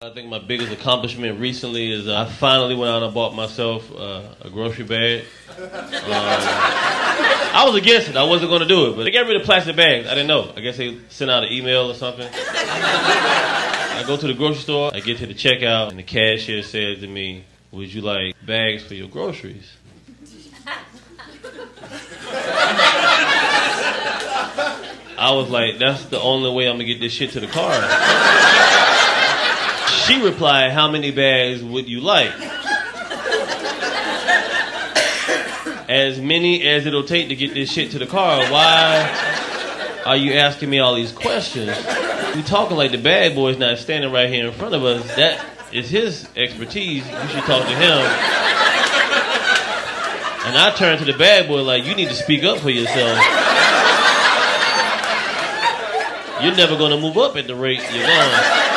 I think my biggest accomplishment recently is uh, I finally went out and bought myself uh, a grocery bag. Um, I was against it. I wasn't going to do it, but they got rid of plastic bags. I didn't know. I guess they sent out an email or something. I go to the grocery store. I get to the checkout, and the cashier says to me, "Would you like bags for your groceries?" I was like, "That's the only way I'm gonna get this shit to the car." She replied, How many bags would you like? As many as it'll take to get this shit to the car. Why are you asking me all these questions? You talking like the bad boy's not standing right here in front of us. That is his expertise. You should talk to him. And I turned to the bad boy like, you need to speak up for yourself. You're never gonna move up at the rate you're going.